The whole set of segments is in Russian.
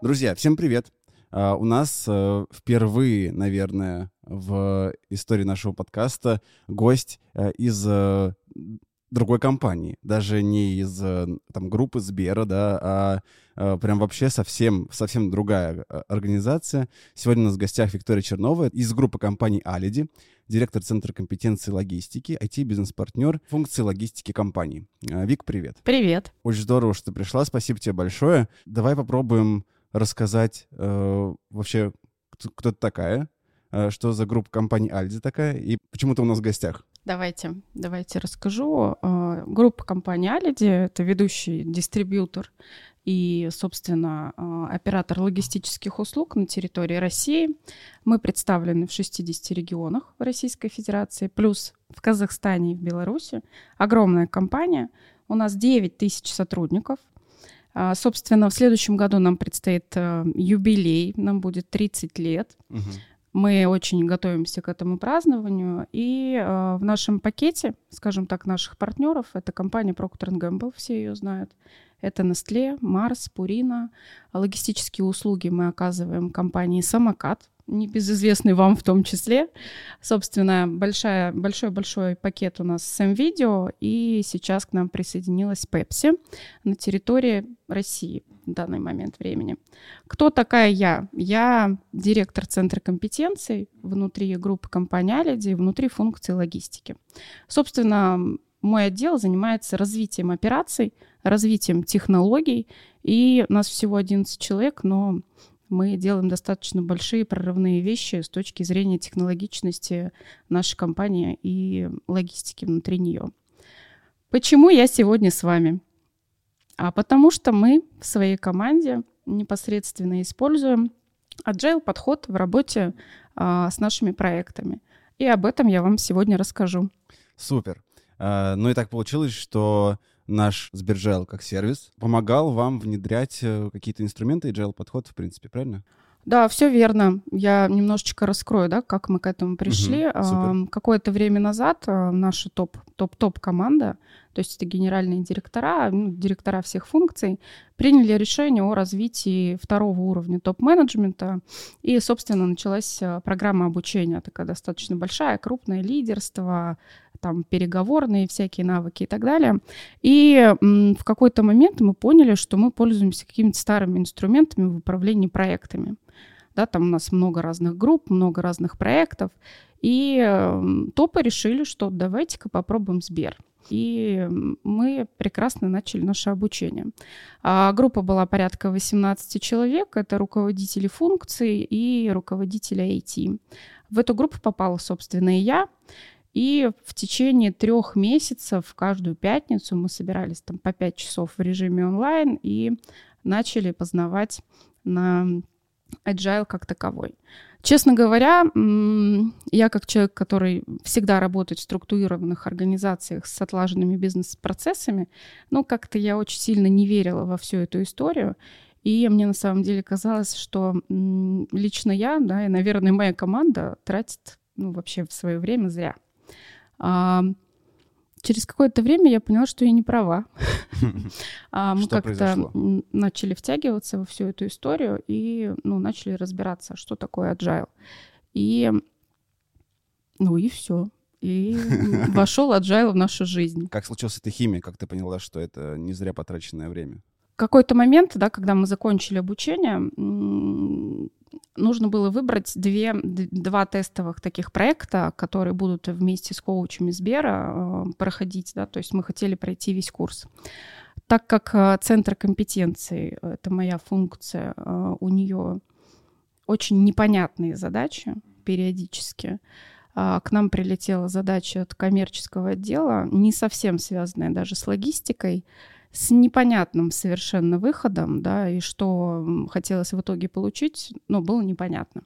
Друзья, всем привет! А, у нас э, впервые, наверное, в истории нашего подкаста гость э, из э, другой компании, даже не из там группы Сбера, да, а прям вообще совсем, совсем другая организация. Сегодня у нас в гостях Виктория Чернова из группы компаний Алиди, директор Центра компетенции логистики, IT-бизнес-партнер функции логистики компании. Вик, привет. Привет. Очень здорово, что ты пришла, спасибо тебе большое. Давай попробуем рассказать э, вообще, кто ты такая, э, что за группа компании Альди такая и почему ты у нас в гостях. Давайте, давайте расскажу. Э, группа компании Алиди — это ведущий дистрибьютор и, собственно, э, оператор логистических услуг на территории России. Мы представлены в 60 регионах в Российской Федерации, плюс в Казахстане и в Беларуси. Огромная компания. У нас 9 тысяч сотрудников — собственно, в следующем году нам предстоит э, юбилей, нам будет 30 лет. Угу. Мы очень готовимся к этому празднованию. И э, в нашем пакете, скажем так, наших партнеров, это компания Procter Gamble, все ее знают. Это Nestle, Mars, Purina. Логистические услуги мы оказываем компании Самокат, небезызвестный вам в том числе. Собственно, большой-большой пакет у нас с видео и сейчас к нам присоединилась Pepsi на территории России в данный момент времени. Кто такая я? Я директор Центра компетенций внутри группы компании Алиди, внутри функции логистики. Собственно, мой отдел занимается развитием операций, развитием технологий, и нас всего 11 человек, но мы делаем достаточно большие прорывные вещи с точки зрения технологичности нашей компании и логистики внутри нее. Почему я сегодня с вами? А потому что мы в своей команде непосредственно используем agile подход в работе а, с нашими проектами. И об этом я вам сегодня расскажу. Супер. А, ну и так получилось, что наш Сберджайл как сервис помогал вам внедрять э, какие-то инструменты и agile подход, в принципе, правильно? Да, все верно. Я немножечко раскрою, да, как мы к этому пришли. Угу, Какое-то время назад э, наша топ, топ-топ команда, то есть это генеральные директора, ну, директора всех функций, приняли решение о развитии второго уровня топ-менеджмента. И, собственно, началась э, программа обучения, такая достаточно большая, крупное лидерство, там переговорные всякие навыки и так далее. И в какой-то момент мы поняли, что мы пользуемся какими-то старыми инструментами в управлении проектами. Да, там у нас много разных групп, много разных проектов. И топы решили, что давайте-ка попробуем Сбер. И мы прекрасно начали наше обучение. А группа была порядка 18 человек. Это руководители функций и руководители IT. В эту группу попала, собственно, и я. И в течение трех месяцев каждую пятницу мы собирались там по пять часов в режиме онлайн и начали познавать на agile как таковой. Честно говоря, я как человек, который всегда работает в структурированных организациях с отлаженными бизнес-процессами, ну, как-то я очень сильно не верила во всю эту историю. И мне на самом деле казалось, что лично я, да, и, наверное, моя команда тратит ну, вообще в свое время зря. А, через какое-то время я поняла, что я не права. а, мы как-то начали втягиваться во всю эту историю и ну, начали разбираться, что такое agile. И ну и все. И вошел agile в нашу жизнь. Как случилась эта химия? Как ты поняла, что это не зря потраченное время? Какой-то момент, да, когда мы закончили обучение, нужно было выбрать две, два тестовых таких проекта, которые будут вместе с коучами Сбера э, проходить, да, то есть мы хотели пройти весь курс. Так как э, центр компетенции, это моя функция, э, у нее очень непонятные задачи периодически, к нам прилетела задача от коммерческого отдела, не совсем связанная даже с логистикой, с непонятным совершенно выходом, да, и что хотелось в итоге получить, ну, было непонятно.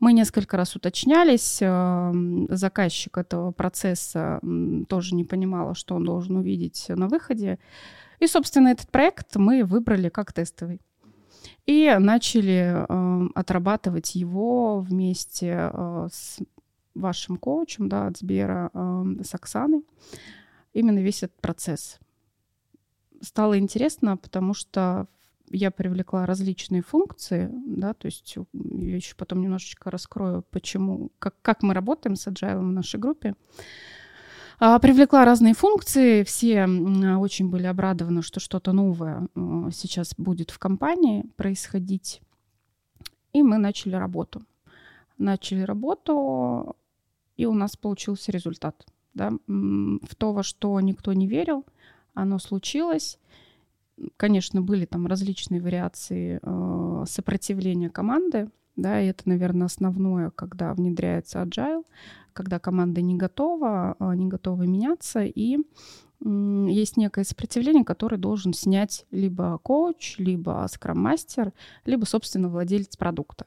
Мы несколько раз уточнялись, эм, заказчик этого процесса тоже не понимал, что он должен увидеть на выходе. И, собственно, этот проект мы выбрали как тестовый. И начали э, отрабатывать его вместе э, с вашим коучем, да, от Сбера, э, с Оксаной. Именно весь этот процесс стало интересно, потому что я привлекла различные функции, да, то есть я еще потом немножечко раскрою, почему, как, как мы работаем с Agile в нашей группе. А, привлекла разные функции, все очень были обрадованы, что что-то новое а, сейчас будет в компании происходить. И мы начали работу. Начали работу, и у нас получился результат. Да? В то, во что никто не верил, оно случилось. Конечно, были там различные вариации э, сопротивления команды, да, и это, наверное, основное, когда внедряется agile, когда команда не готова, э, не готова меняться, и есть некое сопротивление, которое должен снять либо коуч, либо скрам-мастер, либо, собственно, владелец продукта.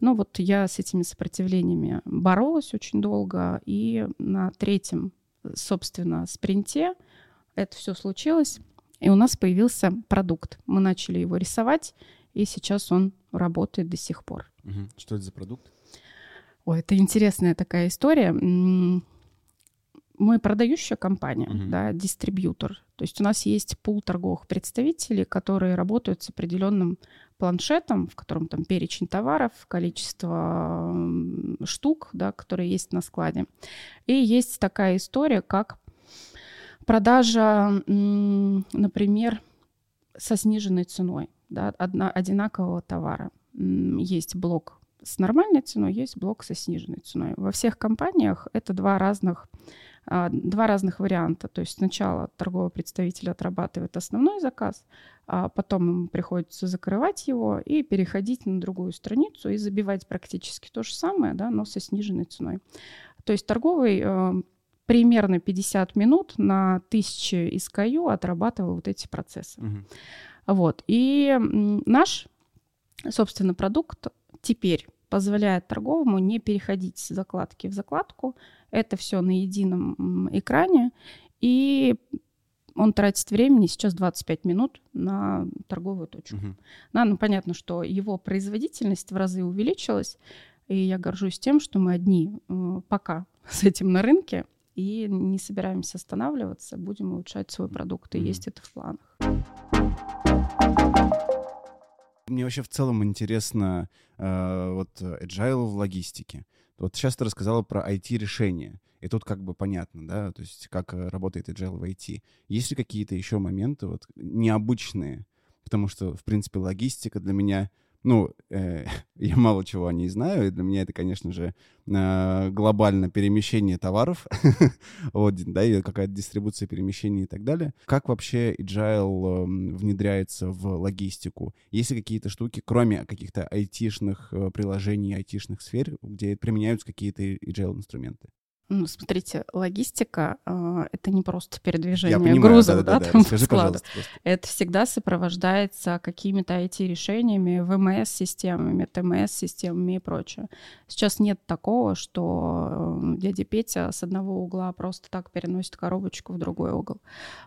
Ну вот я с этими сопротивлениями боролась очень долго, и на третьем, собственно, спринте это все случилось и у нас появился продукт. Мы начали его рисовать, и сейчас он работает до сих пор. Угу. Что это за продукт? Ой, это интересная такая история. Мы продающая компания, uh да, дистрибьютор. То есть у нас есть пул торговых представителей, которые работают с определенным планшетом, в котором там перечень товаров, количество штук, да, которые есть на складе. И есть такая история, как продажа, например, со сниженной ценой, да, одна, одинакового товара. Есть блок с нормальной ценой, есть блок со сниженной ценой. Во всех компаниях это два разных, а, два разных варианта. То есть сначала торговый представитель отрабатывает основной заказ, а потом ему приходится закрывать его и переходить на другую страницу и забивать практически то же самое, да, но со сниженной ценой. То есть торговый э, примерно 50 минут на тысячи SKU отрабатывал вот эти процессы. Угу. Вот. И наш, собственно, продукт теперь позволяет торговому не переходить с закладки в закладку. Это все на едином экране. И он тратит времени сейчас 25 минут на торговую точку. Угу. Да, ну, понятно, что его производительность в разы увеличилась, и я горжусь тем, что мы одни э, пока с этим на рынке и не собираемся останавливаться, будем улучшать свой продукт, и mm-hmm. есть это в планах. Мне вообще в целом интересно э, вот agile в логистике. Вот сейчас ты рассказала про IT-решения, и тут как бы понятно, да, то есть как э, работает agile в IT. Есть ли какие-то еще моменты вот необычные? Потому что, в принципе, логистика для меня ну, э, я мало чего о ней знаю, и для меня это, конечно же, э, глобально перемещение товаров, вот, да, и какая-то дистрибуция перемещений и так далее. Как вообще agile э, внедряется в логистику? Есть ли какие-то штуки, кроме каких-то айтишных э, приложений, айтишных сфер, где применяются какие-то agile инструменты? Ну, смотрите, логистика э, это не просто передвижение понимаю, грузов, да, да, да, да, там складов. Это всегда сопровождается какими-то IT-решениями, ВМС-системами, ТМС-системами и прочее. Сейчас нет такого, что э, дядя Петя с одного угла просто так переносит коробочку в другой угол.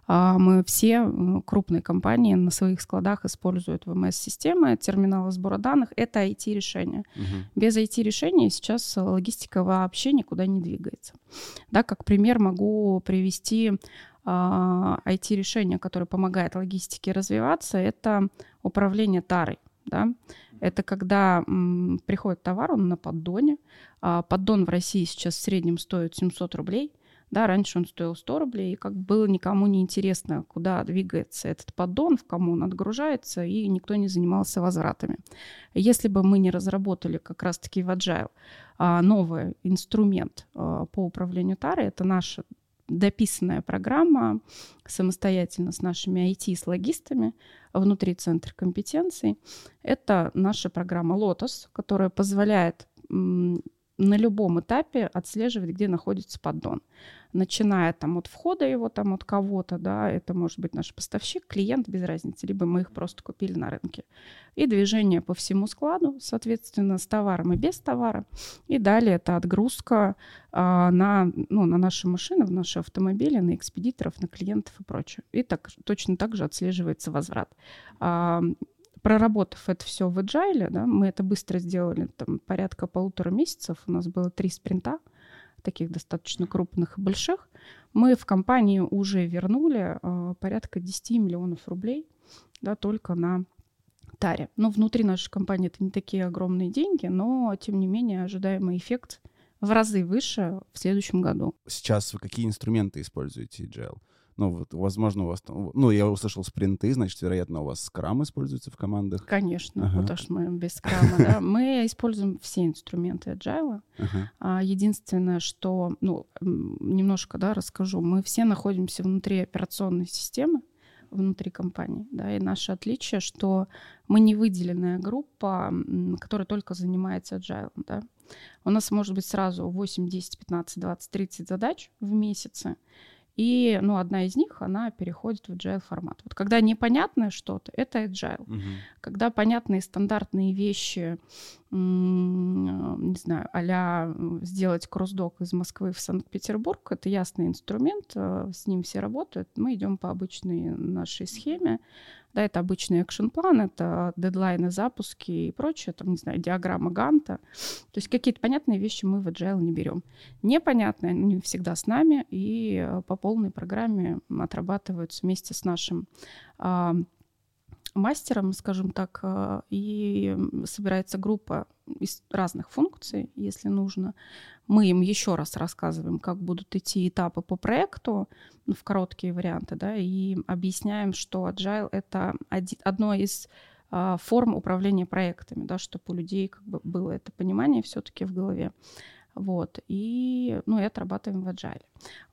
А мы все крупные компании на своих складах используют ВМС-системы, терминалы сбора данных. Это IT-решения. Угу. Без IT-решений сейчас логистика вообще никуда не двигается развивается. Да, как пример могу привести IT-решение, а, которое помогает логистике развиваться, это управление тарой. Да? Это когда м, приходит товар, он на поддоне. А, поддон в России сейчас в среднем стоит 700 рублей. Да, раньше он стоил 100 рублей, и как было никому не интересно, куда двигается этот поддон, в кому он отгружается, и никто не занимался возвратами. Если бы мы не разработали как раз-таки в Agile а, новый инструмент а, по управлению тарой, это наша дописанная программа самостоятельно с нашими IT, с логистами внутри центра компетенций. Это наша программа Lotus, которая позволяет на любом этапе отслеживать, где находится поддон. Начиная там от входа его там от кого-то, да, это может быть наш поставщик, клиент, без разницы, либо мы их просто купили на рынке. И движение по всему складу, соответственно, с товаром и без товара. И далее это отгрузка а, на, ну, на наши машины, в наши автомобили, на экспедиторов, на клиентов и прочее. И так, точно так же отслеживается возврат. А, проработав это все в agile, да, мы это быстро сделали, там порядка полутора месяцев, у нас было три спринта, таких достаточно крупных и больших, мы в компании уже вернули э, порядка 10 миллионов рублей, да, только на таре. Но внутри нашей компании это не такие огромные деньги, но, тем не менее, ожидаемый эффект в разы выше в следующем году. Сейчас вы какие инструменты используете agile? Ну, вот, возможно, у вас там... Ну, я услышал спринты, значит, вероятно, у вас скрам используется в командах. Конечно, ага. потому что мы без скрама, да. Мы используем все инструменты agile. Ага. А, единственное, что, ну, немножко, да, расскажу. Мы все находимся внутри операционной системы, внутри компании. Да, и наше отличие, что мы не выделенная группа, которая только занимается agile. Да. У нас может быть сразу 8, 10, 15, 20, 30 задач в месяце. И ну, одна из них, она переходит в agile формат. Вот когда непонятное что-то, это agile. Угу. Когда понятные стандартные вещи, не знаю, а сделать кроссдок из Москвы в Санкт-Петербург, это ясный инструмент, э, с ним все работают. Мы идем по обычной нашей схеме. Да, это обычный экшн-план, это дедлайны, запуски и прочее, там, не знаю, диаграмма Ганта. То есть какие-то понятные вещи мы в agile не берем. Непонятные, они не всегда с нами, и э, по полной программе отрабатываются вместе с нашим а, мастером, скажем так, э, и собирается группа из разных функций, если нужно. Мы им еще раз рассказываем, как будут идти этапы по проекту ну, в короткие варианты, да, и объясняем, что Agile — это одно из а, форм управления проектами, да, чтобы у людей как бы было это понимание все-таки в голове. Вот. И, ну, и отрабатываем в Agile.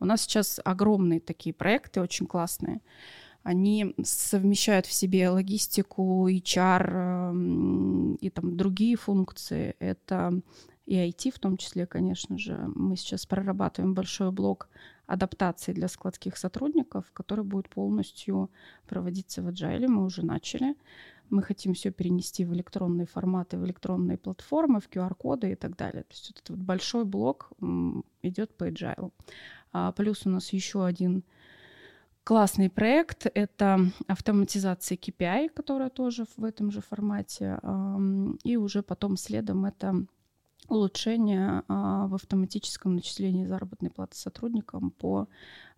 У нас сейчас огромные такие проекты, очень классные они совмещают в себе логистику, HR эм, и там другие функции. Это и IT в том числе, конечно же. Мы сейчас прорабатываем большой блок адаптации для складских сотрудников, который будет полностью проводиться в Agile. Мы уже начали. Мы хотим все перенести в электронные форматы, в электронные платформы, в QR-коды и так далее. То есть этот вот большой блок идет по Agile. А плюс у нас еще один Классный проект — это автоматизация KPI, которая тоже в этом же формате. И уже потом следом это улучшение а, в автоматическом начислении заработной платы сотрудникам по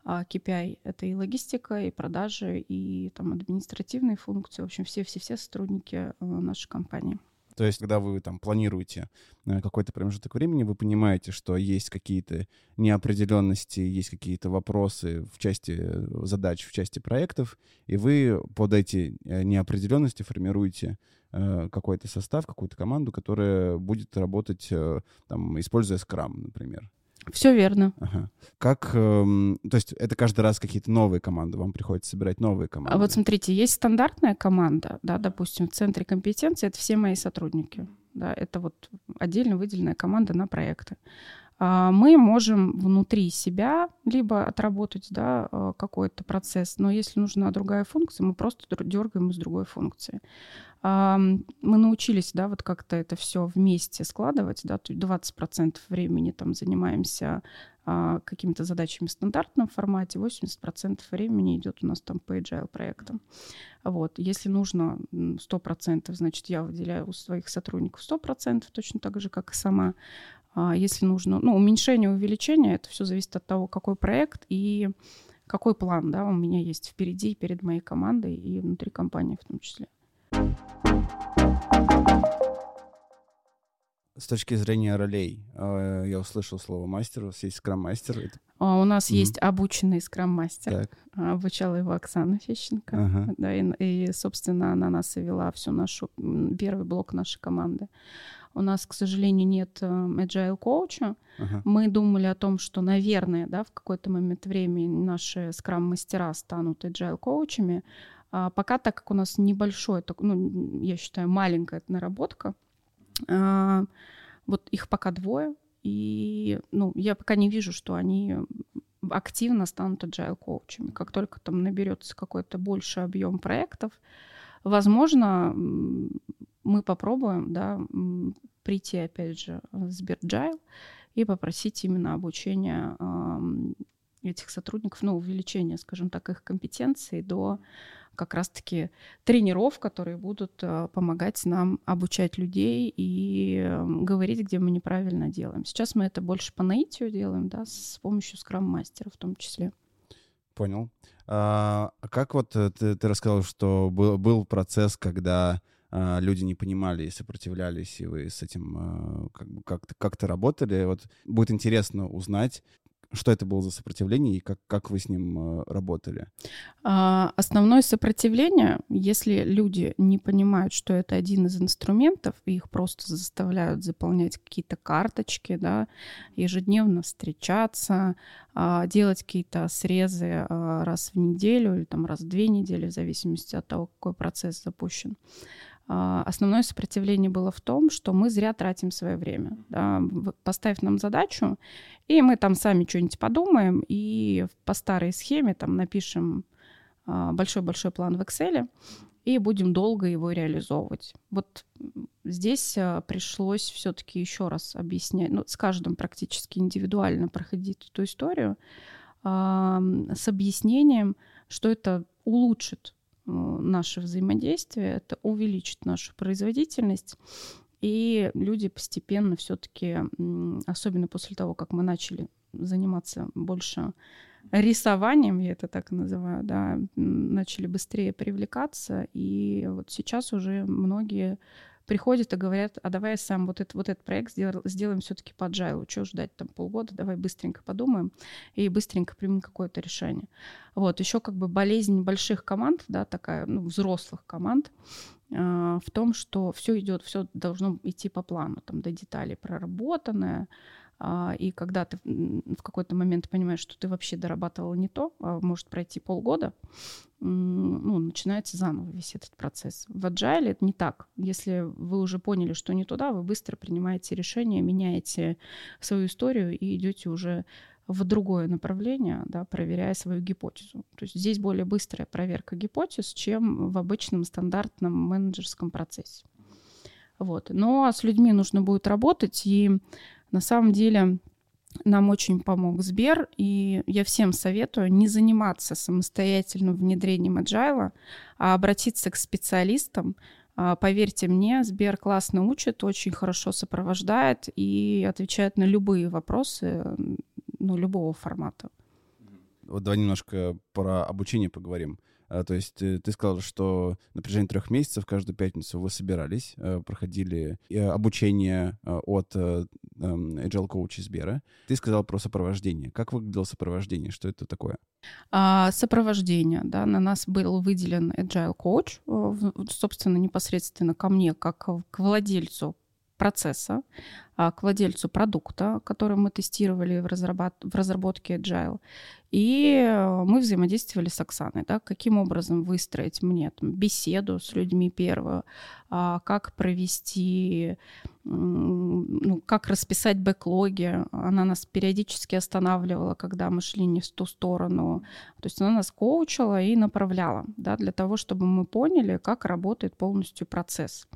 KPI. Это и логистика, и продажи, и там административные функции. В общем, все-все-все сотрудники а, нашей компании. То есть, когда вы там планируете э, какой-то промежуток времени, вы понимаете, что есть какие-то неопределенности, есть какие-то вопросы в части э, задач, в части проектов, и вы под эти э, неопределенности формируете какой-то состав, какую-то команду, которая будет работать, там, используя Scrum, например. Все верно. Ага. Как, эм, то есть это каждый раз какие-то новые команды, вам приходится собирать новые команды? А вот смотрите, есть стандартная команда, да, допустим, в центре компетенции это все мои сотрудники, да, это вот отдельно выделенная команда на проекты. А, мы можем внутри себя либо отработать да, а, какой-то процесс, но если нужна другая функция, мы просто дергаем из другой функции. Мы научились да, вот как-то это все вместе складывать, да, то есть 20% времени там занимаемся а, какими-то задачами в стандартном формате, 80% времени идет у нас там по agile проектам. Вот. Если нужно 100%, значит, я выделяю у своих сотрудников 100%, точно так же, как и сама. А если нужно, ну, уменьшение, увеличение, это все зависит от того, какой проект и какой план, да, у меня есть впереди, перед моей командой и внутри компании в том числе. С точки зрения ролей, э, я услышал слово мастер, у вас есть скрам-мастер. А у нас mm-hmm. есть обученный скрам-мастер. Обучала его Оксана Фещенко. Ага. Да, и, и, собственно, она нас и вела всю нашу, первый блок нашей команды. У нас, к сожалению, нет э, agile коуча. Uh-huh. Мы думали о том, что, наверное, да, в какой-то момент времени наши скрам-мастера станут agile коучами. А пока, так как у нас небольшой, так, ну, я считаю, маленькая наработка, а, вот их пока двое, и ну, я пока не вижу, что они активно станут agile коучами. Как только там наберется какой-то больший объем проектов, возможно, мы попробуем, да, прийти, опять же, в Сберджайл и попросить именно обучения этих сотрудников, ну, увеличения, скажем так, их компетенции до как раз-таки тренеров, которые будут э, помогать нам обучать людей и говорить, где мы неправильно делаем. Сейчас мы это больше по наитию делаем, да, с помощью скрам-мастера в том числе. Понял. А, а как вот э, ты, ты рассказал, что был, был процесс, когда а, люди не понимали и сопротивлялись, и вы с этим а, как как-то, как-то работали. Вот будет интересно узнать, что это было за сопротивление и как, как вы с ним э, работали? А, основное сопротивление, если люди не понимают, что это один из инструментов, и их просто заставляют заполнять какие-то карточки, да, ежедневно встречаться, а, делать какие-то срезы а, раз в неделю или там раз в две недели, в зависимости от того, какой процесс запущен. Основное сопротивление было в том, что мы зря тратим свое время. Да, поставь нам задачу, и мы там сами что-нибудь подумаем, и по старой схеме там напишем а, большой-большой план в Excel, и будем долго его реализовывать. Вот здесь а, пришлось все-таки еще раз объяснять, ну, с каждым практически индивидуально проходить эту историю с объяснением, что это улучшит наше взаимодействие, это увеличит нашу производительность. И люди постепенно все-таки, особенно после того, как мы начали заниматься больше рисованием, я это так называю, да, начали быстрее привлекаться. И вот сейчас уже многие приходят и говорят, а давай сам вот, это, вот этот проект сдел, сделаем все-таки по agile. Чего ждать там полгода, давай быстренько подумаем и быстренько примем какое-то решение. Вот, еще как бы болезнь больших команд, да, такая, ну, взрослых команд, э, в том, что все идет, все должно идти по плану, там до деталей проработанное, а, и когда ты в какой-то момент понимаешь, что ты вообще дорабатывал не то, а может пройти полгода, ну, начинается заново весь этот процесс. В agile это не так. Если вы уже поняли, что не туда, вы быстро принимаете решение, меняете свою историю и идете уже в другое направление, да, проверяя свою гипотезу. То есть здесь более быстрая проверка гипотез, чем в обычном стандартном менеджерском процессе. Вот. Но с людьми нужно будет работать, и на самом деле нам очень помог Сбер, и я всем советую не заниматься самостоятельным внедрением agile, а обратиться к специалистам. А, поверьте мне, Сбер классно учит, очень хорошо сопровождает и отвечает на любые вопросы, ну, любого формата. Вот давай немножко про обучение поговорим. А, то есть э, ты сказал, что на протяжении трех месяцев каждую пятницу вы собирались, э, проходили э, обучение от эм, Agile Coach из Бера. Ты сказал про сопровождение. Как выглядело сопровождение? Что это такое? А, сопровождение, да, на нас был выделен Agile Coach, собственно, непосредственно ко мне, как к владельцу процесса, а, к владельцу продукта, который мы тестировали в, разработ... в разработке Agile. И э, мы взаимодействовали с Оксаной, да, каким образом выстроить мне там, беседу с людьми первую, а, как провести, ну, как расписать бэклоги. Она нас периодически останавливала, когда мы шли не в ту сторону. То есть она нас коучила и направляла да, для того, чтобы мы поняли, как работает полностью процесс.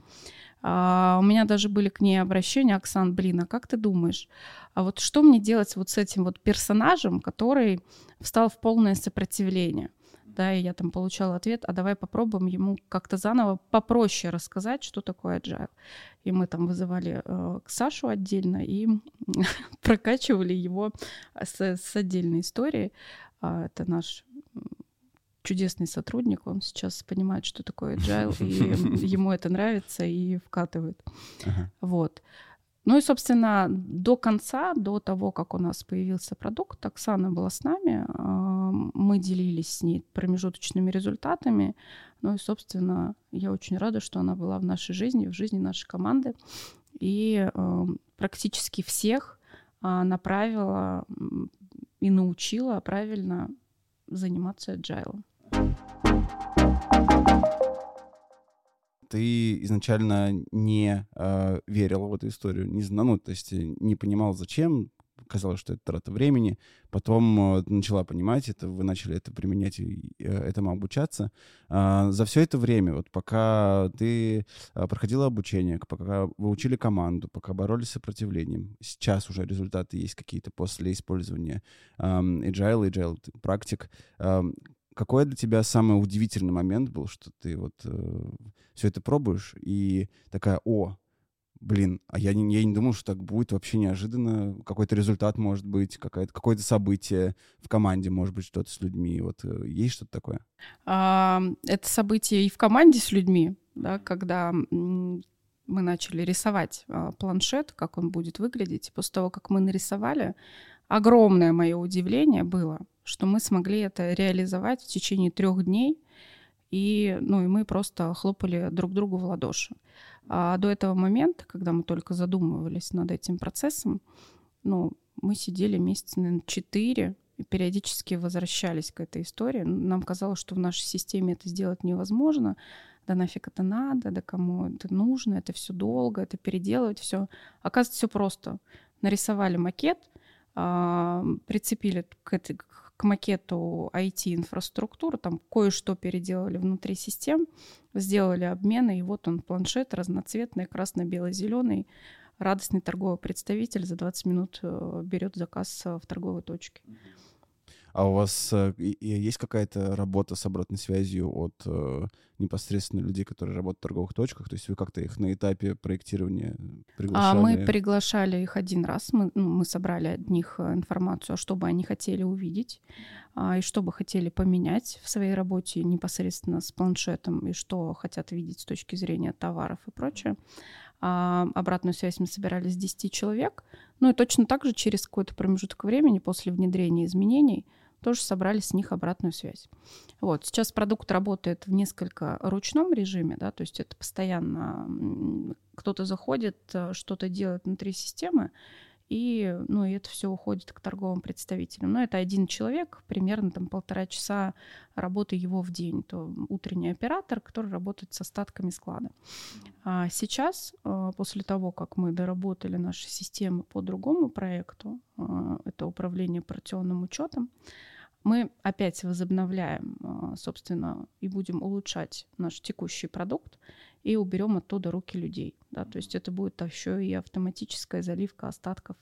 А, у меня даже были к ней обращения, Оксан, блин, а как ты думаешь, а вот что мне делать вот с этим вот персонажем, который встал в полное сопротивление? Да, и я там получала ответ, а давай попробуем ему как-то заново попроще рассказать, что такое agile. И мы там вызывали э, к Сашу отдельно и прокачивали его с, с отдельной историей. А, это наш чудесный сотрудник, он сейчас понимает, что такое agile, и ему это нравится и вкатывает. Ага. Вот. Ну и, собственно, до конца, до того, как у нас появился продукт, Оксана была с нами, мы делились с ней промежуточными результатами. Ну и, собственно, я очень рада, что она была в нашей жизни, в жизни нашей команды. И практически всех направила и научила правильно заниматься agile. Ты изначально не э, верил в эту историю, не знал, ну, то есть э, не понимал, зачем, казалось, что это трата времени. Потом э, начала понимать это, вы начали это применять и э, этому обучаться. Э, за все это время, вот пока ты э, проходила обучение, пока вы учили команду, пока боролись с сопротивлением, сейчас уже результаты есть какие-то после использования э, agile, agile практик. Э, какой для тебя самый удивительный момент был, что ты вот э, все это пробуешь и такая, о, блин, а я не, я не думал, что так будет вообще неожиданно. Какой-то результат может быть, какое-то, какое-то событие в команде, может быть, что-то с людьми. Вот э, есть что-то такое? А, это событие и в команде с людьми, да, когда мы начали рисовать а, планшет, как он будет выглядеть. после того, как мы нарисовали, огромное мое удивление было, что мы смогли это реализовать в течение трех дней. И, ну, и мы просто хлопали друг другу в ладоши. А до этого момента, когда мы только задумывались над этим процессом, ну, мы сидели месяца, наверное, четыре и периодически возвращались к этой истории. Нам казалось, что в нашей системе это сделать невозможно. Да нафиг это надо, да кому это нужно, это все долго, это переделывать все. Оказывается, все просто. Нарисовали макет, прицепили к, этой, к макету IT-инфраструктуру, там кое-что переделали внутри систем, сделали обмены, и вот он планшет разноцветный, красно-бело-зеленый, радостный торговый представитель за 20 минут э, берет заказ э, в торговой точке. А у вас э, есть какая-то работа с обратной связью от э, непосредственно людей, которые работают в торговых точках? То есть вы как-то их на этапе проектирования приглашали? А мы приглашали их один раз. Мы, ну, мы собрали от них э, информацию, что бы они хотели увидеть а, и что бы хотели поменять в своей работе непосредственно с планшетом и что хотят видеть с точки зрения товаров и прочее. А обратную связь мы собирали с 10 человек. Ну и точно так же через какой-то промежуток времени после внедрения изменений – тоже собрали с них обратную связь. Вот. Сейчас продукт работает в несколько ручном режиме, да, то есть это постоянно кто-то заходит, э, что-то делает внутри системы, и, ну, и это все уходит к торговым представителям. Но это один человек, примерно там полтора часа работы его в день. То утренний оператор, который работает с остатками склада. А сейчас, э, после того, как мы доработали наши системы по другому проекту, э, это управление операционным учетом, мы опять возобновляем, а, собственно, и будем улучшать наш текущий продукт и уберем оттуда руки людей. Да? То есть это будет еще и автоматическая заливка остатков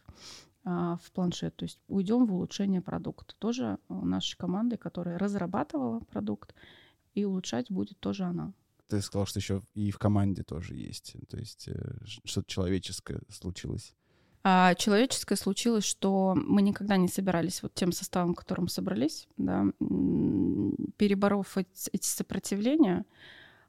а, в планшет. То есть уйдем в улучшение продукта. Тоже нашей команды, которая разрабатывала продукт, и улучшать будет тоже она. Ты сказал, что еще и в команде тоже есть. То есть э, что-то человеческое случилось. А человеческое случилось, что мы никогда не собирались вот тем составом, которым собрались, да, переборов эти, эти сопротивления,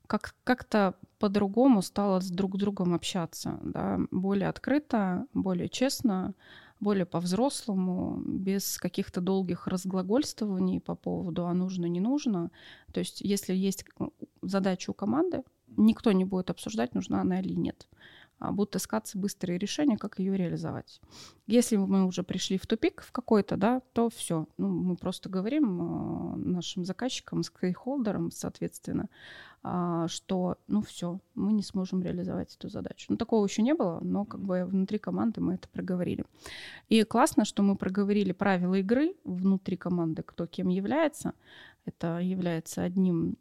как, как-то по-другому стало с друг другом общаться, да, более открыто, более честно, более по-взрослому, без каких-то долгих разглагольствований по поводу «а нужно, не нужно». То есть если есть задача у команды, никто не будет обсуждать, нужна она или нет. А, будут искаться быстрые решения, как ее реализовать. Если мы уже пришли в тупик в какой-то, да, то все. Ну, мы просто говорим э, нашим заказчикам, скейхолдерам, соответственно, э, что, ну все, мы не сможем реализовать эту задачу. Ну, такого еще не было, но как бы внутри команды мы это проговорили. И классно, что мы проговорили правила игры внутри команды, кто кем является, это является одним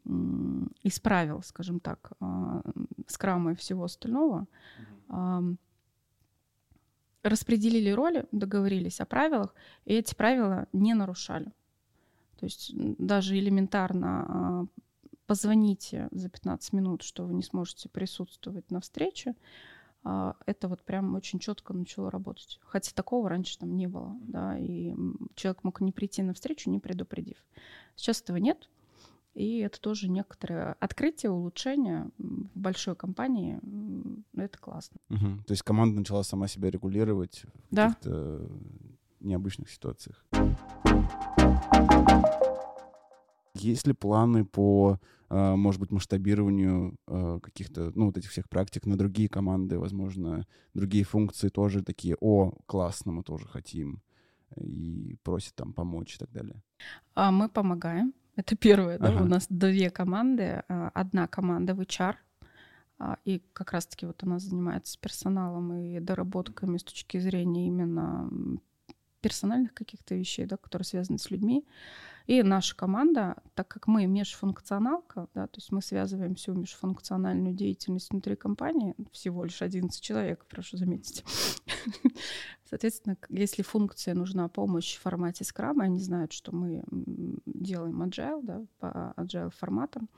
из правил, скажем так, а, скрама и всего остального. Распределили роли, договорились о правилах, и эти правила не нарушали. То есть даже элементарно а, позвоните за 15 минут, что вы не сможете присутствовать на встрече, это вот прям очень четко начало работать. Хотя такого раньше там не было, да, и человек мог не прийти на встречу, не предупредив. Сейчас этого нет, и это тоже некоторое открытие, улучшение в большой компании. Это классно. Угу. То есть команда начала сама себя регулировать в да. каких-то необычных ситуациях. Есть ли планы по, а, может быть, масштабированию а, каких-то, ну, вот этих всех практик на другие команды, возможно, другие функции тоже такие, о, классно, мы тоже хотим, и просят там помочь и так далее? А мы помогаем. Это первое, ага. да, у нас две команды. Одна команда в HR, и как раз-таки вот она занимается персоналом и доработками с точки зрения именно персональных каких-то вещей, да, которые связаны с людьми. И наша команда, так как мы межфункционалка, да, то есть мы связываем всю межфункциональную деятельность внутри компании, всего лишь 11 человек, прошу заметить, Соответственно, если функция нужна помощь в формате скрама, они знают, что мы делаем agile, да, по agile форматам,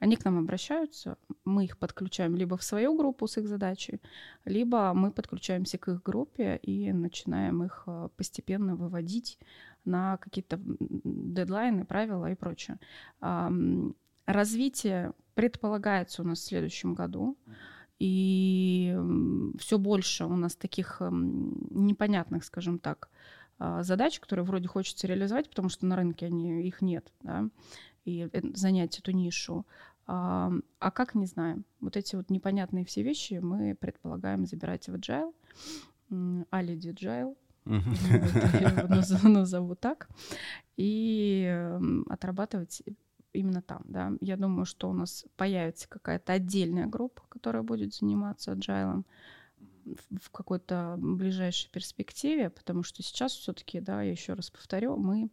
они к нам обращаются, мы их подключаем либо в свою группу с их задачей, либо мы подключаемся к их группе и начинаем их э, постепенно выводить на какие-то дедлайны, правила и прочее. Развитие предполагается у нас в следующем году. И все больше у нас таких непонятных, скажем так, а, задач, которые вроде хочется реализовать, потому что на рынке они, их нет, да, и э, занять эту нишу. А, как, не знаем. Вот эти вот непонятные все вещи мы предполагаем забирать в Agile, Alidi Agile, назову так, и отрабатывать именно там, да. Я думаю, что у нас появится какая-то отдельная группа, которая будет заниматься agile в какой-то ближайшей перспективе, потому что сейчас все-таки, да, я еще раз повторю, мы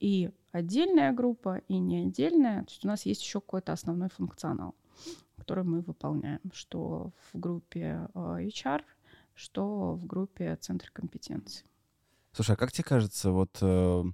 и отдельная группа, и не отдельная, то есть у нас есть еще какой-то основной функционал, который мы выполняем, что в группе э, HR, что в группе Центр компетенции. Слушай, а как тебе кажется, вот, э,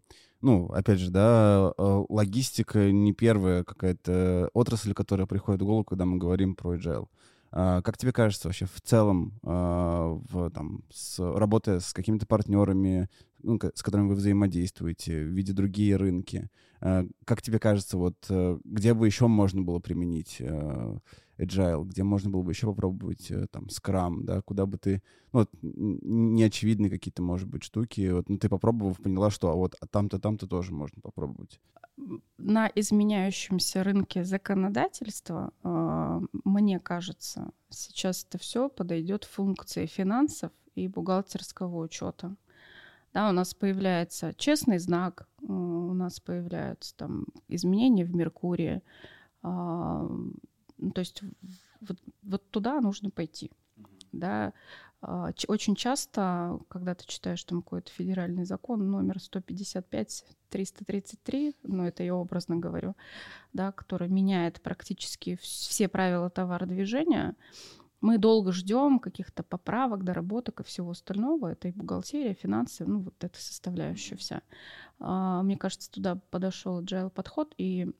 ну, опять же, да, э, логистика не первая какая-то отрасль, которая приходит в голову, когда мы говорим про agile. А как тебе кажется вообще в целом, а, в, там, с, работая с какими-то партнерами, ну, с которыми вы взаимодействуете, видя другие рынки, как тебе кажется, вот э, где бы еще можно было применить agile, где можно было бы еще попробовать э, там Scrum, да, куда бы ты, ну, вот, неочевидные какие-то, может быть, штуки, вот, ну, ты попробовав, поняла, что а вот а там-то, там-то тоже можно попробовать. На изменяющемся рынке законодательства, э, мне кажется, сейчас это все подойдет функции финансов и бухгалтерского учета. Да, у нас появляется честный знак, э, у нас появляются там изменения в Меркурии, а, ну, то есть вот, вот туда нужно пойти. Да. А, очень часто, когда ты читаешь там какой-то федеральный закон номер 155-333, ну это я образно говорю, да, который меняет практически все правила товародвижения, мы долго ждем каких-то поправок, доработок и всего остального. Это и бухгалтерия, финансы, ну вот эта составляющая вся. А, мне кажется, туда подошел agile подход, и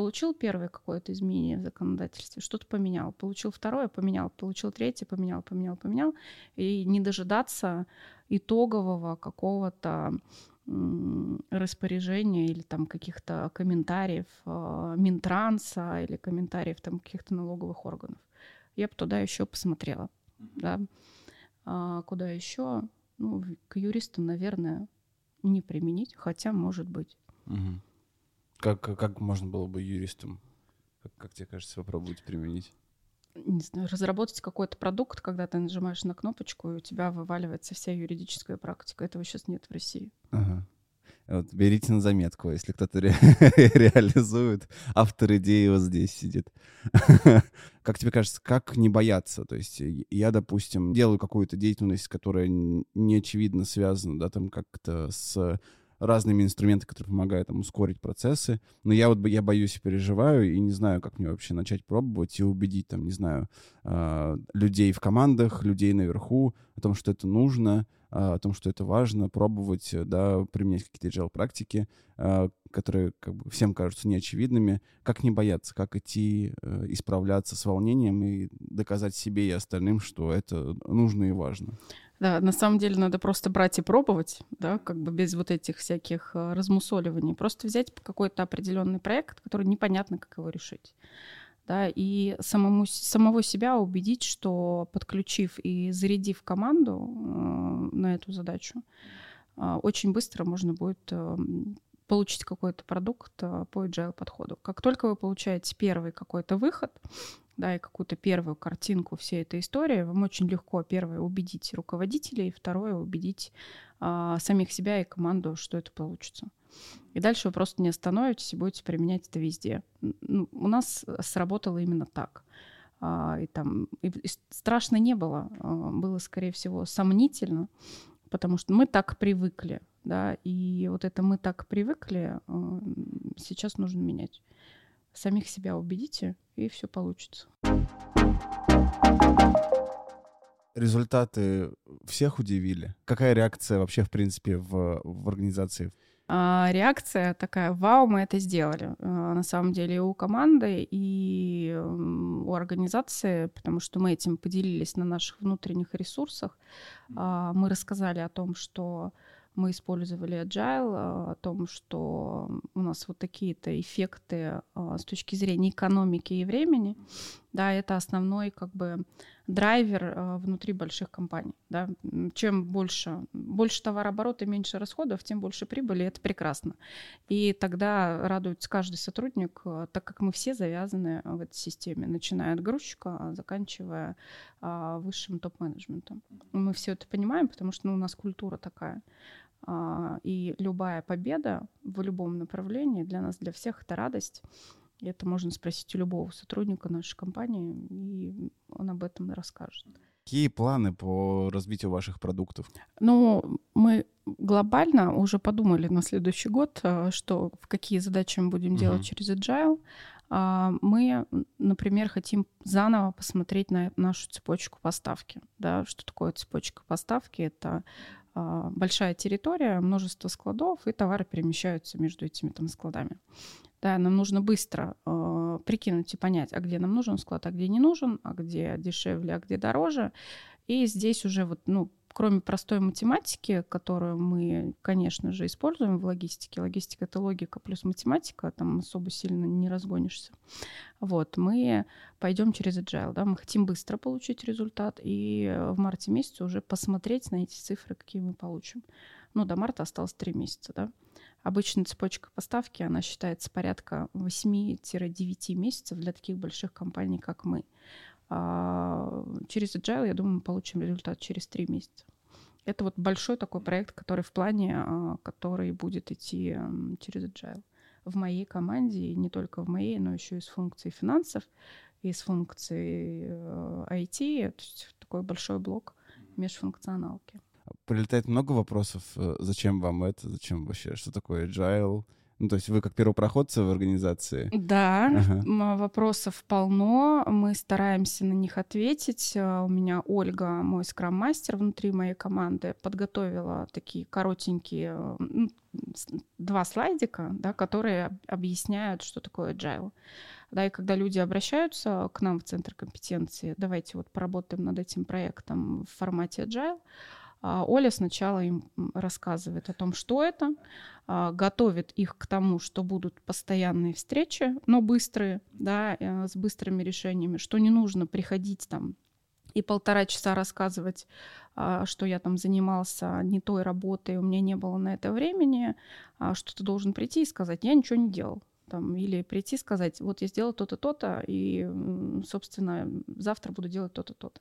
Получил первое какое-то изменение в законодательстве, что-то поменял. Получил второе, поменял. Получил третье, поменял, поменял, поменял. И не дожидаться итогового какого-то распоряжения или там каких-то комментариев э, Минтранса или комментариев там каких-то налоговых органов. Я бы туда еще посмотрела, да. А куда еще? Ну, к юристам, наверное, не применить, хотя может быть. Угу. Как, как можно было бы юристам, как, как тебе кажется, попробовать применить? Не знаю, разработать какой-то продукт, когда ты нажимаешь на кнопочку, и у тебя вываливается вся юридическая практика. Этого сейчас нет в России. Ага. Вот, берите на заметку, если кто-то ре- реализует. Автор идеи вот здесь сидит. как тебе кажется, как не бояться? То есть я, допустим, делаю какую-то деятельность, которая не очевидно связана, да, там как-то с разными инструментами, которые помогают там, ускорить процессы. Но я вот я боюсь и переживаю, и не знаю, как мне вообще начать пробовать и убедить, там, не знаю, а, людей в командах, людей наверху о том, что это нужно, а, о том, что это важно, пробовать, да, применять какие-то agile практики, а, которые как бы всем кажутся неочевидными. Как не бояться, как идти, э, исправляться с волнением и доказать себе и остальным, что это нужно и важно. Да, на самом деле надо просто брать и пробовать, да, как бы без вот этих всяких э, размусоливаний. Просто взять какой-то определенный проект, который непонятно, как его решить. Да, и самому, самого себя убедить, что подключив и зарядив команду э, на эту задачу, э, очень быстро можно будет э, получить какой-то продукт э, по agile подходу. Как только вы получаете первый какой-то выход, да, и какую-то первую картинку всей этой истории, вам очень легко, первое, убедить руководителей, второе, убедить а, самих себя и команду, что это получится. И дальше вы просто не остановитесь и будете применять это везде. Ну, у нас сработало именно так. А, и там и, и страшно не было, а, было, скорее всего, сомнительно, потому что мы так привыкли, да, и вот это мы так привыкли, а, сейчас нужно менять. Самих себя убедите, и все получится. Результаты всех удивили? Какая реакция вообще, в принципе, в, в организации? А, реакция такая, вау, мы это сделали. А, на самом деле и у команды, и у организации, потому что мы этим поделились на наших внутренних ресурсах. А, мы рассказали о том, что мы использовали agile, о том, что у нас вот такие-то эффекты с точки зрения экономики и времени. Да, это основной как бы драйвер э, внутри больших компаний. Да? Чем больше, больше товарооборота меньше расходов, тем больше прибыли, это прекрасно. И тогда радуется каждый сотрудник, э, так как мы все завязаны в этой системе, начиная от грузчика, заканчивая а, высшим топ-менеджментом. Мы все это понимаем, потому что ну, у нас культура такая. А, и любая победа в любом направлении для нас, для всех, это радость. И это можно спросить у любого сотрудника нашей компании, и он об этом расскажет. Какие планы по развитию ваших продуктов? Ну, мы глобально уже подумали на следующий год, э, что в какие задачи мы будем делать через Agile. А, мы, например, хотим заново посмотреть на нашу цепочку поставки. Да, что такое цепочка поставки? Это большая территория, множество складов, и товары перемещаются между этими там складами. Да, нам нужно быстро э, прикинуть и понять, а где нам нужен склад, а где не нужен, а где дешевле, а где дороже. И здесь уже вот, ну, кроме простой математики, которую мы, конечно же, используем в логистике, логистика — это логика плюс математика, там особо сильно не разгонишься. Вот, мы пойдем через agile, да, мы хотим быстро получить результат и в марте месяце уже посмотреть на эти цифры, какие мы получим. Ну, до марта осталось три месяца, да. Обычно цепочка поставки, она считается порядка 8-9 месяцев для таких больших компаний, как мы. А через Agile, я думаю, мы получим результат через 3 месяца. Это вот большой такой проект, который в плане, а, который будет идти через Agile. В моей команде, и не только в моей, но еще и с функцией финансов, и с функцией IT, э, то есть такой большой блок межфункционалки прилетает много вопросов, э, зачем вам это, зачем вообще, что такое agile, ну, то есть вы как первопроходцы в организации? Да, ага. вопросов полно. Мы стараемся на них ответить. Э, у меня Ольга, мой скрам-мастер внутри моей команды, подготовила такие коротенькие два слайдика, да, которые объясняют, что такое agile. Да, и когда люди обращаются к нам в Центр компетенции, давайте вот поработаем над этим проектом в формате agile, Оля сначала им рассказывает о том, что это, а, готовит их к тому, что будут постоянные встречи, но быстрые, да, э, с быстрыми решениями, что не нужно приходить там и полтора часа рассказывать, а, что я там занимался не той работой, у меня не было на это времени, что ты должен прийти и сказать, я ничего не делал. Там, или прийти и сказать, вот я сделал то-то, то-то, и, собственно, завтра буду делать то-то, то-то.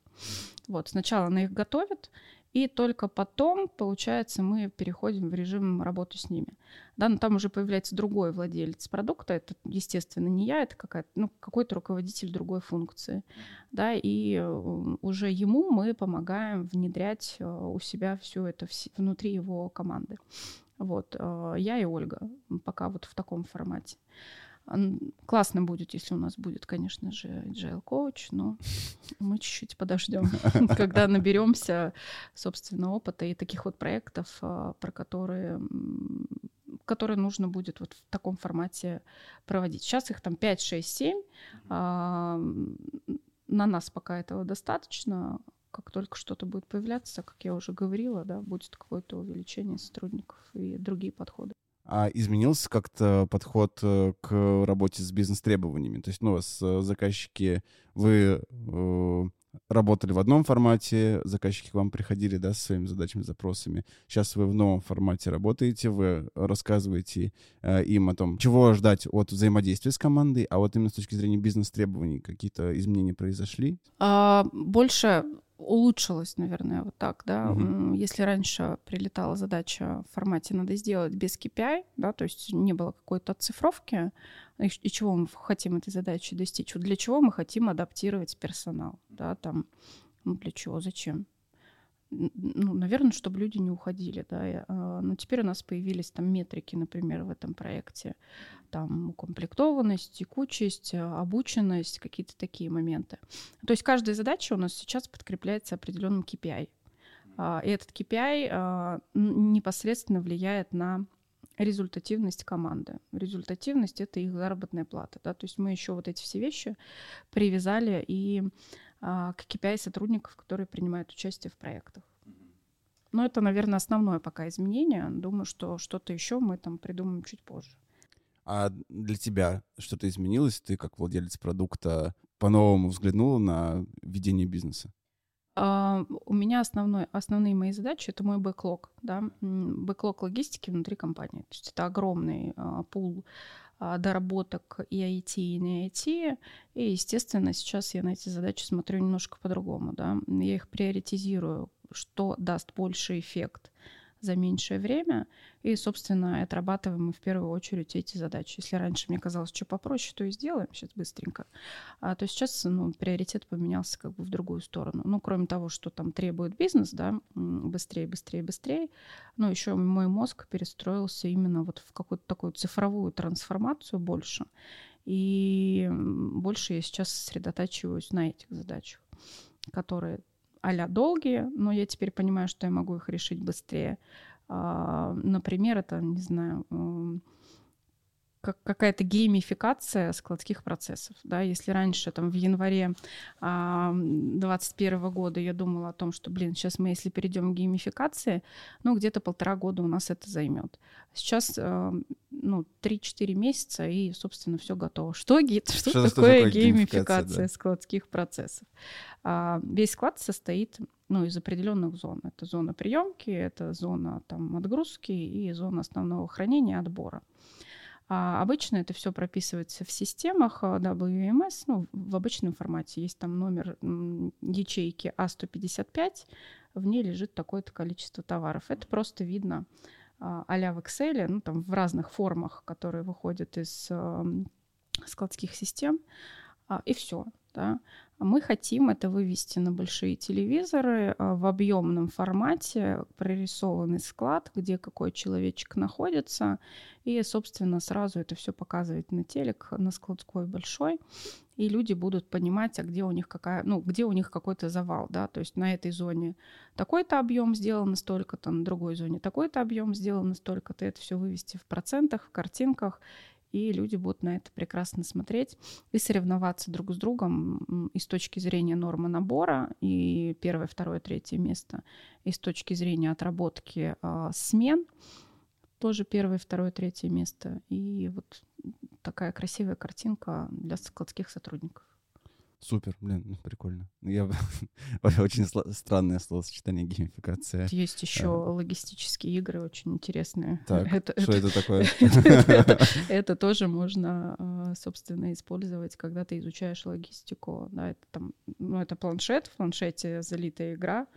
Вот, сначала она их готовит, и только потом, получается, мы переходим в режим работы с ними. Да, но там уже появляется другой владелец продукта. Это, естественно, не я, это какая-то, ну, какой-то руководитель другой функции. Да, и э, уже ему мы помогаем внедрять э, у себя все это внутри его команды. Вот, э, я и Ольга пока вот в таком формате. Классно будет, если у нас будет, конечно же, agile coach, но мы чуть-чуть подождем, когда наберемся, собственно, опыта и таких вот проектов, а, про которые которые нужно будет вот в таком формате проводить. Сейчас их там 5, 6, 7. На нас пока этого достаточно. Как только что-то будет появляться, как я уже говорила, да, будет какое-то увеличение сотрудников и другие подходы. А изменился как-то подход э, к работе с бизнес-требованиями? То есть, ну, с э, заказчики, вы э, работали в одном формате, заказчики к вам приходили, да, с своими задачами, запросами. Сейчас вы в новом формате работаете, вы рассказываете э, им о том, чего ждать от взаимодействия с командой, а вот именно с точки зрения бизнес-требований какие-то изменения произошли? А, больше улучшилось, наверное, вот так, да. Угу. Если раньше прилетала задача в формате «надо сделать без KPI», да, то есть не было какой-то оцифровки, и, чего мы хотим этой задачи достичь, для чего мы хотим адаптировать персонал, да, там, ну, для чего, зачем? Ну, наверное, чтобы люди не уходили, да, но теперь у нас появились там метрики, например, в этом проекте. Там укомплектованность, текучесть, обученность, какие-то такие моменты. То есть каждая задача у нас сейчас подкрепляется определенным KPI. А, и этот KPI а, непосредственно влияет на результативность команды. Результативность — это их заработная плата. Да? То есть мы еще вот эти все вещи привязали и а, к KPI сотрудников, которые принимают участие в проектах. Но это, наверное, основное пока изменение. Думаю, что что-то еще мы там придумаем чуть позже. А для тебя что-то изменилось? Ты как владелец продукта по-новому взглянула на ведение бизнеса? Uh, у меня основной, основные мои задачи — это мой бэклог, да, бэклог логистики внутри компании. То есть это огромный uh, пул uh, доработок и IT, и не IT. И, естественно, сейчас я на эти задачи смотрю немножко по-другому, да. Я их приоритизирую, что даст больший эффект — за меньшее время. И, собственно, отрабатываем мы в первую очередь эти задачи. Если раньше мне казалось, что попроще, то и сделаем сейчас быстренько. А, то сейчас ну, приоритет поменялся как бы в другую сторону. Ну, кроме того, что там требует бизнес, да, быстрее, быстрее, быстрее. Ну, еще мой мозг перестроился именно вот в какую-то такую цифровую трансформацию больше. И больше я сейчас сосредотачиваюсь на этих задачах, которые а долгие, но я теперь понимаю, что я могу их решить быстрее. А, например, это, не знаю, как какая-то геймификация складских процессов. Да? Если раньше, там, в январе 2021 а, года я думала о том, что, блин, сейчас мы, если перейдем к геймификации, ну, где-то полтора года у нас это займет. Сейчас, а, ну, 3-4 месяца, и, собственно, все готово. Что, что, что такое, такое геймификация да? складских процессов? А, весь склад состоит ну, из определенных зон. Это зона приемки, это зона там, отгрузки и зона основного хранения отбора. А обычно это все прописывается в системах а, WMS, ну, в обычном формате. Есть там номер ячейки А155, в ней лежит такое-то количество товаров. Это просто видно а, а в Excel, ну, там в разных формах, которые выходят из складских систем, а, и все. Да. Мы хотим это вывести на большие телевизоры а, в объемном формате, прорисованный склад, где какой человечек находится, и, собственно, сразу это все показывать на телек, на складской большой, и люди будут понимать, а где у них какая, ну, где у них какой-то завал, да, то есть на этой зоне такой-то объем сделан столько-то, на другой зоне такой-то объем сделан столько-то, это все вывести в процентах, в картинках, и люди будут на это прекрасно смотреть и соревноваться друг с другом и с точки зрения нормы набора, и первое, второе, третье место, и с точки зрения отработки э, смен, тоже первое, второе, третье место. И вот такая красивая картинка для складских сотрудников. Супер, блин, ну, прикольно. Ну, я очень странное словосочетание геймификация. Есть еще а... логистические игры очень интересные. Так, это, что это, это такое? Это тоже можно, а, собственно, использовать, когда ты изучаешь логистику. Да, это там, ну, это планшет, в планшете залитая игра,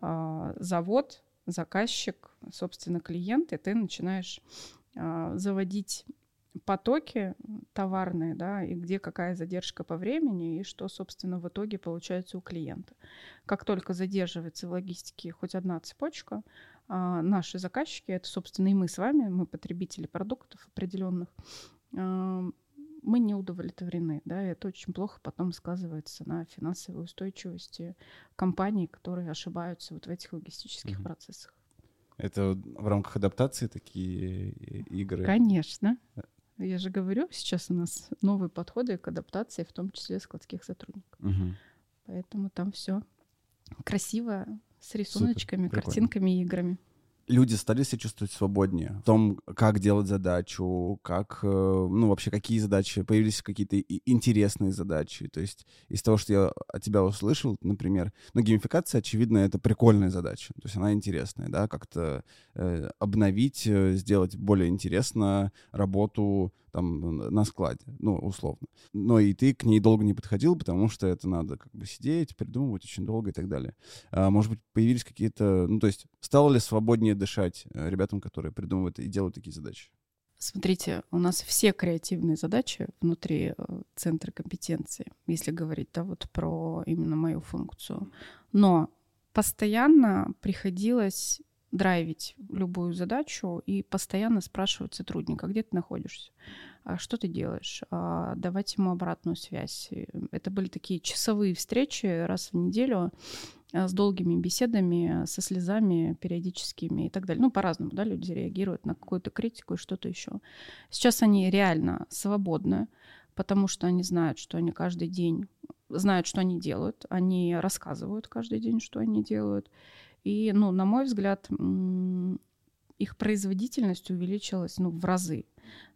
а, завод, заказчик, собственно, клиент, и ты начинаешь а, заводить потоки товарные, да, и где какая задержка по времени, и что, собственно, в итоге получается у клиента. Как только задерживается в логистике хоть одна цепочка, а, наши заказчики, это, собственно, и мы с вами, мы потребители продуктов определенных, а, мы не удовлетворены, да, и это очень плохо потом сказывается на финансовой устойчивости компаний, которые ошибаются вот в этих логистических mm-hmm. процессах. Это в рамках адаптации такие игры? Конечно. Я же говорю, сейчас у нас новые подходы к адаптации, в том числе складских сотрудников. Угу. Поэтому там все красиво, с рисуночками, Супер, картинками и играми люди стали себя чувствовать свободнее в том, как делать задачу, как, э, ну, вообще какие задачи, появились какие-то интересные задачи. То есть из того, что я от тебя услышал, например, ну, геймификация, очевидно, это прикольная задача, то есть она интересная, да, как-то э, обновить, э, сделать более интересно работу там на складе, ну, условно. Но и ты к ней долго не подходил, потому что это надо как бы сидеть, придумывать очень долго и так далее. А, может быть, появились какие-то... Ну, то есть стало ли свободнее дышать э, ребятам, которые придумывают и делают такие задачи? Смотрите, у нас все креативные задачи внутри э, центра компетенции, если говорить да, вот про именно мою функцию. Но постоянно приходилось драйвить любую задачу и постоянно спрашивать сотрудника, где ты находишься, а что ты делаешь, а давать ему обратную связь. Это были такие часовые встречи раз в неделю с долгими беседами, со слезами периодическими и так далее. Ну, по-разному, да, люди реагируют на какую-то критику и что-то еще. Сейчас они реально свободны, потому что они знают, что они каждый день знают, что они делают, они рассказывают каждый день, что они делают. И, ну, на мой взгляд, их производительность увеличилась ну, в разы.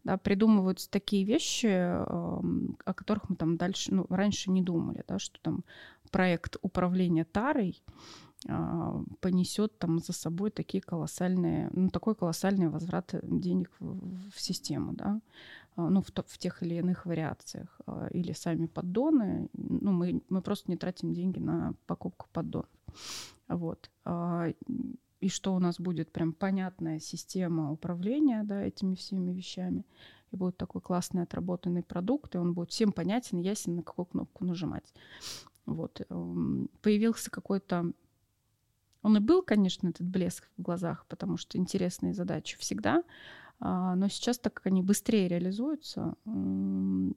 Да, придумываются такие вещи, о которых мы там дальше, ну, раньше не думали, да, что там проект управления тарой а, понесет там за собой такие колоссальные, ну, такой колоссальный возврат денег в, в систему, да, ну, в, в тех или иных вариациях. А, или сами поддоны, ну, мы, мы просто не тратим деньги на покупку поддонов. Вот. А, и что у нас будет прям понятная система управления да, этими всеми вещами. И будет такой классный отработанный продукт, и он будет всем понятен, ясен, на какую кнопку нажимать. Вот. Эм, появился какой-то... Он и был, конечно, этот блеск в глазах, потому что интересные задачи всегда, а, но сейчас, так как они быстрее реализуются, быстрее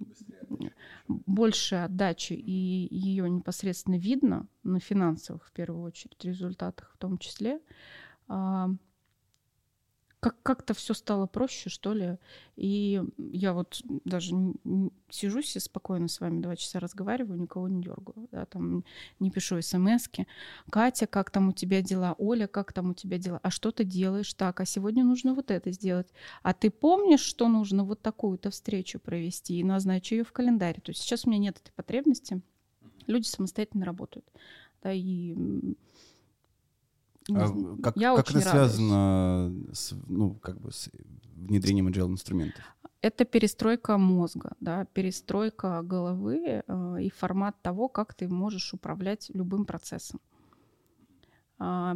больше отдачи, и ее непосредственно видно на финансовых, в первую очередь, результатах в том числе, а, как- как-то все стало проще, что ли. И я вот даже сижу себе спокойно с вами, два часа разговариваю, никого не дергаю. Да, там не пишу смс -ки. Катя, как там у тебя дела? Оля, как там у тебя дела? А что ты делаешь? Так, а сегодня нужно вот это сделать. А ты помнишь, что нужно вот такую-то встречу провести и назначить ее в календаре? То есть сейчас у меня нет этой потребности. Люди самостоятельно работают. Да, и а как, я как это связано с, ну, как бы с внедрением agile инструментов? Это перестройка мозга, да, перестройка головы э, и формат того, как ты можешь управлять любым процессом. Э,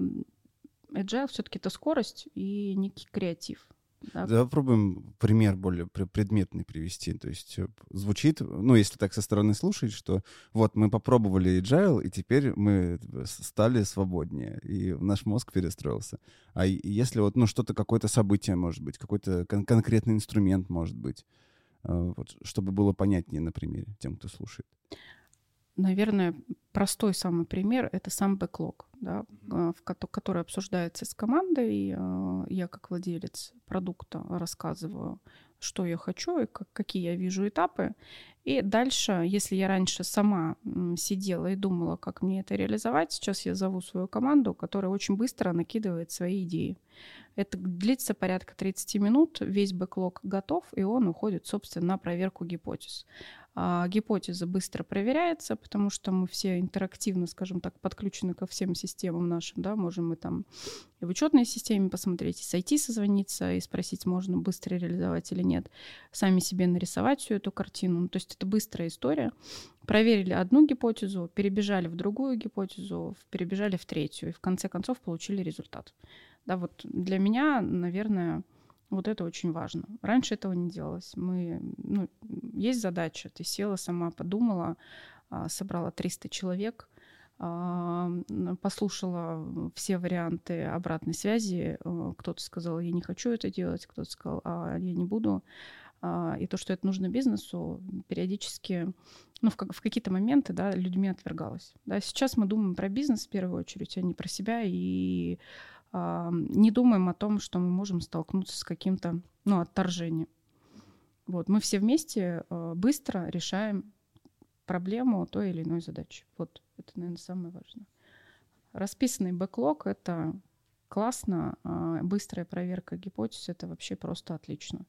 agile все-таки это скорость и некий креатив. Да. Давай попробуем пример более предметный привести. То есть э, звучит, ну, если так со стороны слушать, что вот мы попробовали agile, и теперь мы э, стали свободнее, и наш мозг перестроился. А если вот, ну, что-то, какое-то событие может быть, какой-то кон- конкретный инструмент может быть, э, вот, чтобы было понятнее на примере тем, кто слушает. Наверное, простой самый пример — это сам бэклог да, mm-hmm. в, который обсуждается с командой. А, я как владелец продукта рассказываю, что я хочу и как, какие я вижу этапы. И дальше, если я раньше сама сидела и думала, как мне это реализовать, сейчас я зову свою команду, которая очень быстро накидывает свои идеи. Это длится порядка 30 минут, весь бэклог готов, и он уходит, собственно, на проверку гипотез. А гипотеза быстро проверяется, потому что мы все интерактивно, скажем так, подключены ко всем системам нашим, да, можем мы там и в учетной системе посмотреть, и с IT созвониться, и спросить, можно быстро реализовать или нет, сами себе нарисовать всю эту картину. Ну, то есть это быстрая история. Проверили одну гипотезу, перебежали в другую гипотезу, перебежали в третью, и в конце концов получили результат. Да, вот для меня, наверное, вот это очень важно. Раньше этого не делалось. Мы, ну, есть задача, ты села сама, подумала, а, собрала 300 человек, а, послушала все варианты обратной связи. А, кто-то сказал, я не хочу это делать, кто-то сказал, а я не буду. И то, что это нужно бизнесу, периодически, ну, в, в какие-то моменты, да, людьми отвергалось. Да, сейчас мы думаем про бизнес в первую очередь, а не про себя, и не думаем о том, что мы можем столкнуться с каким-то ну, отторжением. Вот, мы все вместе э, быстро решаем проблему той или иной задачи. Вот это, наверное, самое важное. Расписанный бэклог — это классно, а быстрая проверка гипотез — это вообще просто отлично.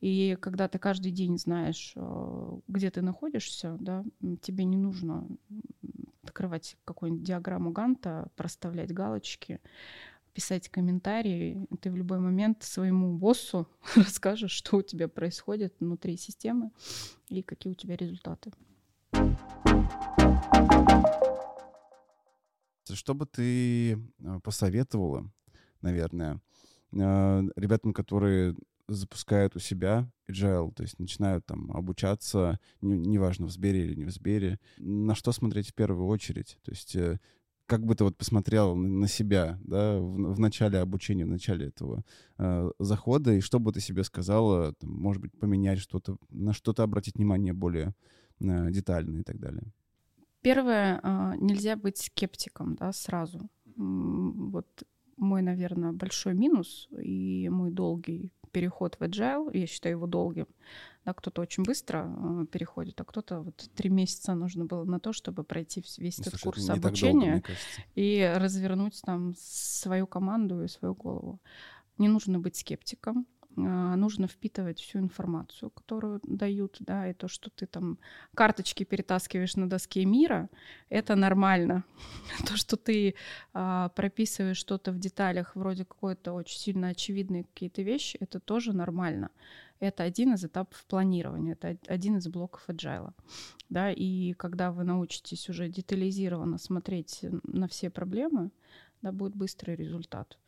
И когда ты каждый день знаешь, где ты находишься, да, тебе не нужно открывать какую-нибудь диаграмму Ганта, проставлять галочки, писать комментарии. Ты в любой момент своему боссу расскажешь, что у тебя происходит внутри системы и какие у тебя результаты. Что бы ты э, посоветовала, наверное, э, ребятам, которые запускают у себя agile, то есть начинают там обучаться, неважно, в Сбере или не в Сбере, на что смотреть в первую очередь? То есть э, как бы ты вот посмотрел на себя, да, в, в начале обучения, в начале этого э, захода, и что бы ты себе сказала, там, может быть, поменять что-то, на что-то обратить внимание более э, детально и так далее? Первое, э, нельзя быть скептиком, да, сразу. Вот мой, наверное, большой минус и мой долгий переход в agile, я считаю его долгим. Да, кто-то очень быстро э, переходит, а кто-то вот три месяца нужно было на то, чтобы пройти весь ну, этот слушай, курс обучения долго, и развернуть там свою команду и свою голову. Не нужно быть скептиком, нужно впитывать всю информацию, которую дают, да, и то, что ты там карточки перетаскиваешь на доске мира, это нормально. То, что ты а, прописываешь что-то в деталях, вроде какой-то очень сильно очевидные какие-то вещи, это тоже нормально. Это один из этапов планирования, это один из блоков agile. Да, и когда вы научитесь уже детализированно смотреть на все проблемы, да, будет быстрый результат.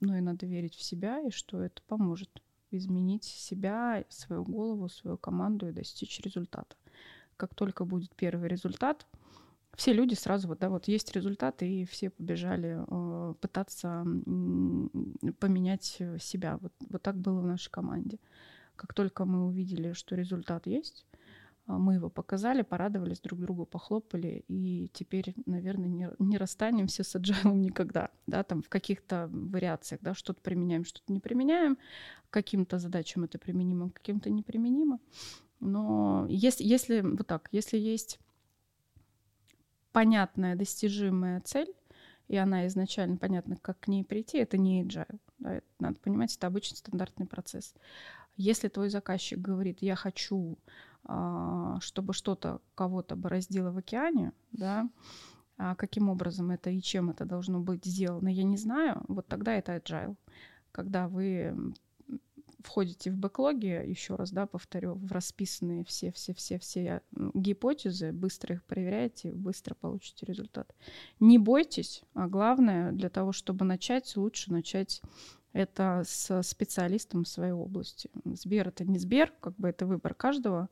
А, ну и надо верить в себя, и что это поможет изменить себя, свою голову, свою команду и достичь результата. Как только будет первый результат, все люди сразу вот, да, вот есть результат, и все побежали э, пытаться э, поменять себя. Вот, вот так было в нашей команде. Как только мы увидели, что результат есть, мы его показали, порадовались, друг другу похлопали, и теперь, наверное, не, не расстанемся с agile никогда, да, там в каких-то вариациях, да, что-то применяем, что-то не применяем, каким-то задачам это применимо, каким-то неприменимо. Но если, если вот так, если есть понятная, достижимая цель, и она изначально понятна, как к ней прийти, это не agile. Да, надо понимать, это обычный стандартный процесс. Если твой заказчик говорит, я хочу а, чтобы что-то кого-то бороздило в океане, да, а каким образом это и чем это должно быть сделано, я не знаю, вот тогда это agile. Когда вы входите в бэклоги, еще раз, да, повторю, в расписанные все-все-все-все гипотезы, быстро их проверяете, быстро получите результат. Не бойтесь, а главное, для того, чтобы начать, лучше начать это с специалистом в своей области. Сбер — это не Сбер, как бы это выбор каждого,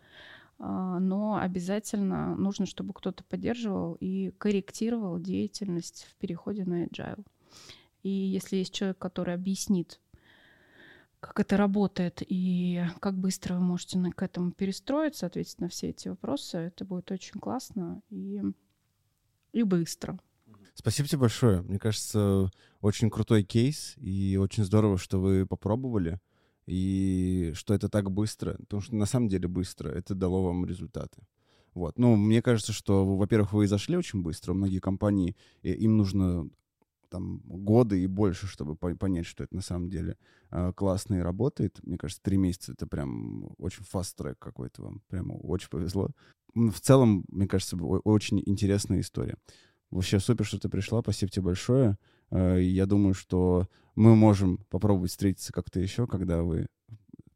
а, но обязательно нужно, чтобы кто-то поддерживал и корректировал деятельность в переходе на agile. И если есть человек, который объяснит, как это работает и как быстро вы можете к этому перестроиться, ответить на все эти вопросы, это будет очень классно и, и быстро. Спасибо тебе большое. Мне кажется, очень крутой кейс, и очень здорово, что вы попробовали, и что это так быстро, потому что на самом деле быстро это дало вам результаты. Вот. Ну, мне кажется, что, во-первых, вы зашли очень быстро. Многие компании, им нужно там годы и больше, чтобы понять, что это на самом деле э, классно и работает. Мне кажется, три месяца — это прям очень фаст-трек какой-то вам. Прямо очень повезло. В целом, мне кажется, очень интересная история. Вообще супер, что ты пришла. Спасибо тебе большое. Э, я думаю, что мы можем попробовать встретиться как-то еще, когда вы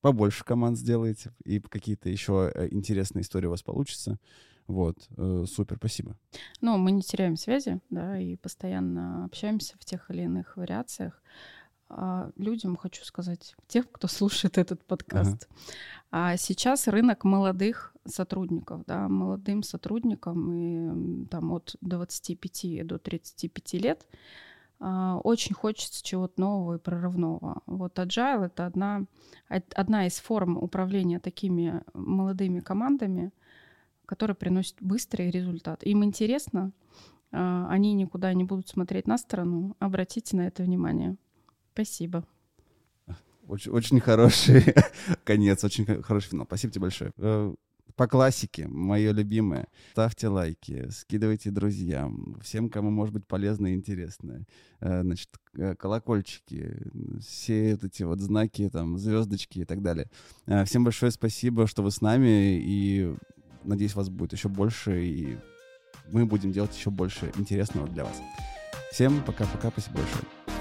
побольше команд сделаете, и какие-то еще э, интересные истории у вас получатся. Вот, э, супер, спасибо. Ну, мы не теряем связи, да, и постоянно общаемся в тех или иных вариациях. А людям хочу сказать, тех, кто слушает этот подкаст. Ага. А сейчас рынок молодых сотрудников, да, молодым сотрудникам и там от 25 до 35 лет а, очень хочется чего-то нового и прорывного. Вот Agile — это одна, одна из форм управления такими молодыми командами, которая приносит быстрый результат. Им интересно, а, они никуда не будут смотреть на сторону. Обратите на это внимание. Спасибо. Очень, очень хороший конец, очень хороший финал. Спасибо тебе большое. Э, по классике, мое любимое. Ставьте лайки, скидывайте друзьям, всем, кому может быть полезно и интересно. Э, значит, э, колокольчики, все вот эти вот знаки, там, звездочки и так далее. Всем большое спасибо, что вы с нами, и надеюсь, вас будет еще больше, и мы будем делать еще больше интересного для вас. Всем пока-пока, спасибо большое.